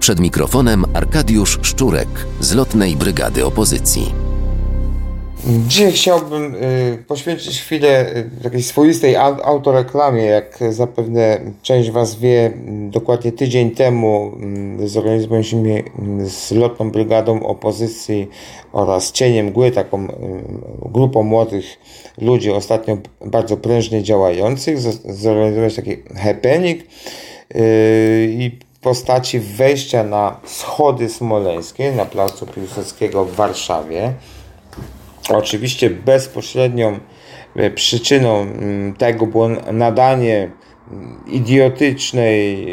Przed mikrofonem Arkadiusz Szczurek z Lotnej Brygady Opozycji. Dzisiaj chciałbym y, poświęcić chwilę y, takiej swoistej autoreklamie. Jak zapewne część Was wie, dokładnie tydzień temu y, zorganizowaliśmy z Lotną Brygadą Opozycji oraz Cieniem Mgły, taką grupą młodych ludzi, ostatnio bardzo prężnie działających, zorganizować taki happening i postaci wejścia na schody smoleńskie na placu Piłsudskiego w Warszawie. Oczywiście bezpośrednią e, przyczyną mm, tego było nadanie mm, idiotycznej e,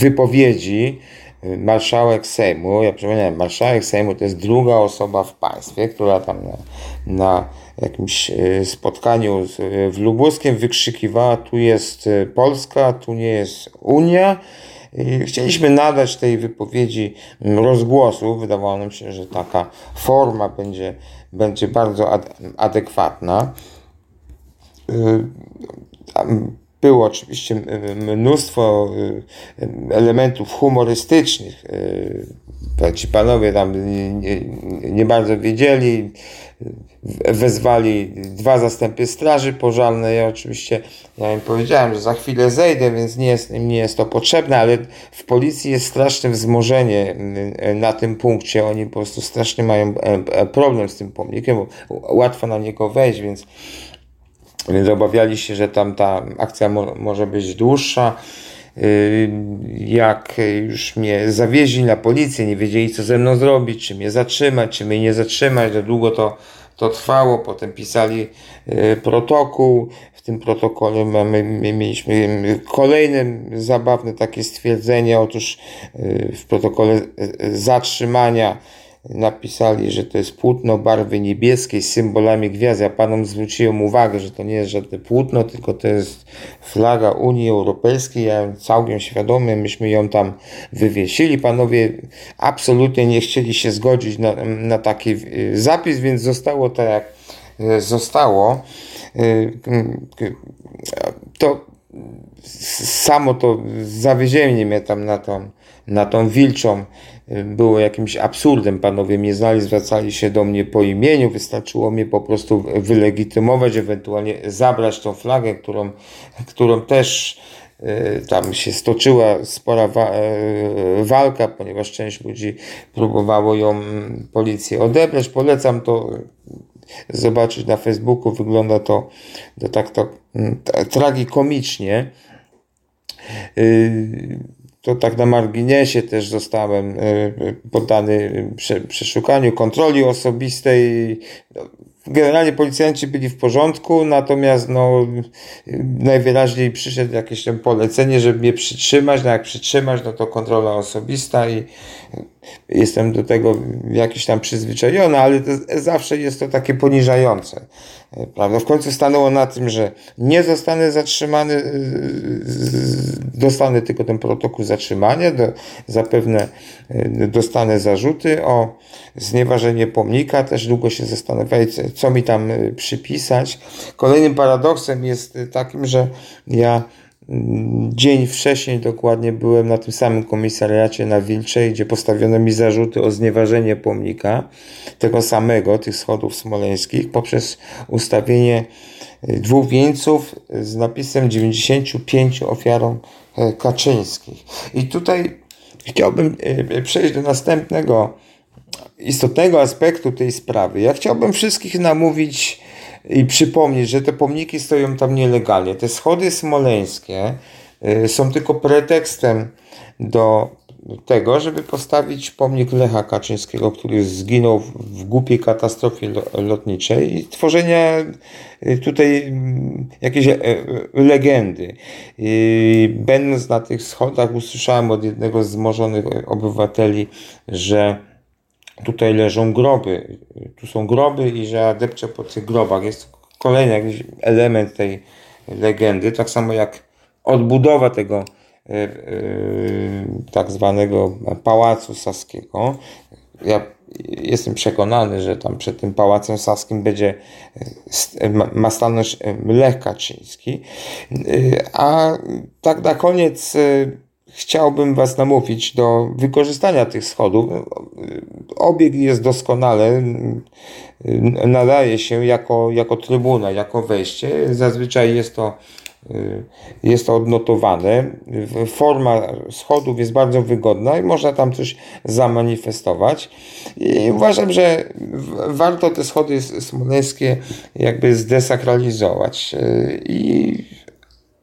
wypowiedzi marszałek Sejmu. Ja przypominam, marszałek Sejmu to jest druga osoba w państwie, która tam na, na jakimś spotkaniu w Lubuskiem wykrzykiwała: Tu jest Polska, tu nie jest Unia. Chcieliśmy nadać tej wypowiedzi rozgłosu. Wydawało nam się, że taka forma będzie, będzie bardzo adekwatna. Y, było oczywiście mnóstwo y, elementów humorystycznych. Y, ci panowie tam nie, nie, bardzo wiedzieli, wezwali dwa zastępy straży pożarnej. Ja oczywiście ja im powiedziałem, że za chwilę zejdę, więc nie jest, nie jest to potrzebne, ale w policji jest straszne wzmożenie mm, na tym punkcie. Oni po prostu strasznie mają e, e, problem z tym pomnikiem, bo łatwo na niego wejść, więc, więc obawiali się, że tam ta akcja mo może być dłuższa y, jak już mnie zawieźli na policję, nie wiedzieli co ze mną zrobić, czy mnie zatrzymać, czy mnie nie zatrzymać, że długo to to trwało, potem pisali e, protokół. W tym protokole mamy, mieliśmy kolejne zabawne takie stwierdzenie. Otóż w protokole zatrzymania napisali, że to jest płótno barwy niebieskiej z symbolami gwiazd. Ja panom zwróciłem uwagę, że to nie jest żadne płótno, tylko to jest flaga Unii Europejskiej. Ja całkiem świadomie, myśmy ją tam wywiesili. Panowie absolutnie nie chcieli się zgodzić na, na taki y, zapis, więc zostało tak jak y, zostało. Y, to samo to zawiezienie mnie tam na tą, na tą wilczą było jakimś absurdem. Panowie mnie znali, zwracali się do mnie po imieniu, wystarczyło mnie po prostu wylegitymować, ewentualnie zabrać tą flagę, którą, którą też e, tam się stoczyła spora wa e, walka, ponieważ część ludzi próbowało ją policję odebrać. Polecam to zobaczyć na Facebooku. Wygląda to, to tak to tragikomicznie. Yy, to tak na marginesie też zostałem e, poddany przeszukaniu, kontroli osobistej. Generalnie policjanci byli w porządku, natomiast no, najwyraźniej przyszedł jakieś tam polecenie, żeby mnie przytrzymać. No jak przytrzymać, no to kontrola osobista i jestem do tego jakiś tam przyzwyczajony, ale zawsze jest to takie poniżające. Prawda? W końcu stanęło na tym, że nie zostanę zatrzymany, dostanę tylko ten protokół zatrzymania, do, zapewne dostanę zarzuty o znieważenie pomnika, też długo się zastanawiali, co mi tam przypisać. Kolejnym paradoksem jest takim, że ja Dzień wcześniej dokładnie byłem na tym samym komisariacie na Wilczej, gdzie postawiono mi zarzuty o znieważenie pomnika tego samego, tych schodów smoleńskich, poprzez ustawienie y, dwóch wieńców z napisem 95 ofiarom e, kaczyńskich. I tutaj chciałbym y, przejść do następnego istotnego aspektu tej sprawy. Ja chciałbym wszystkich namówić i przypomnieć, że te pomniki stoją tam nielegalnie. Te schody smoleńskie y, są tylko pretekstem do tego, żeby postawić pomnik Lecha Kaczyńskiego, który zginął w głupiej katastrofie lotniczej i tworzenia y, tutaj mm, jakiejś e, e, legendy. Będąc na tych schodach usłyszałem od jednego z obywateli, że tutaj leżą groby, tu są groby i że ja depczę po tych grobach. Jest kolejny jakiś element tej legendy, tak samo jak odbudowa tego yy, tak zwanego pałacu saskiego. Ja jestem przekonany, że tam przed tym Pałacem Saskim będzie ma stanąć Lech Kaczyński. A tak na koniec chciałbym Was namówić do wykorzystania tych schodów. Obieg jest doskonale, nadaje się jako, jako trybuna, jako wejście. Zazwyczaj jest to, jest to odnotowane. Forma schodów jest bardzo wygodna i można tam coś zamanifestować. I uważam, że warto te schody smoleńskie jakby zdesakralizować. I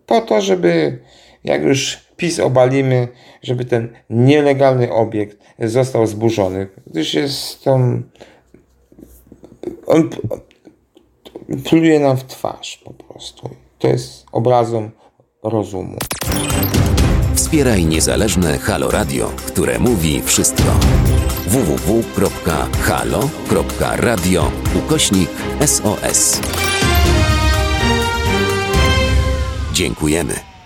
po to, żeby jak już PiS obalimy, żeby ten nielegalny obiekt został zburzony, gdyż jest tam on pluje nam w twarz po prostu. To jest obrazem rozumu. Wspieraj niezależne Halo Radio, które mówi wszystko. www.halo.radio ukośnik SOS. Dziękujemy.